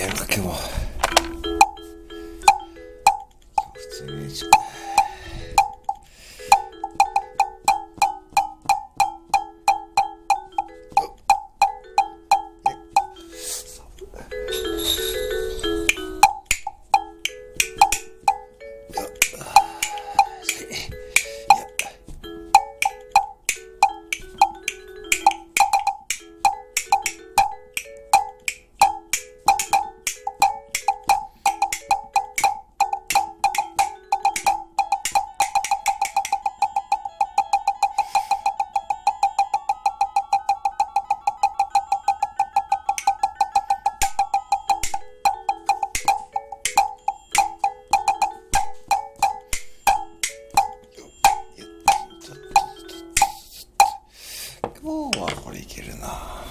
やるか今日も普通に今日はこれいけるな。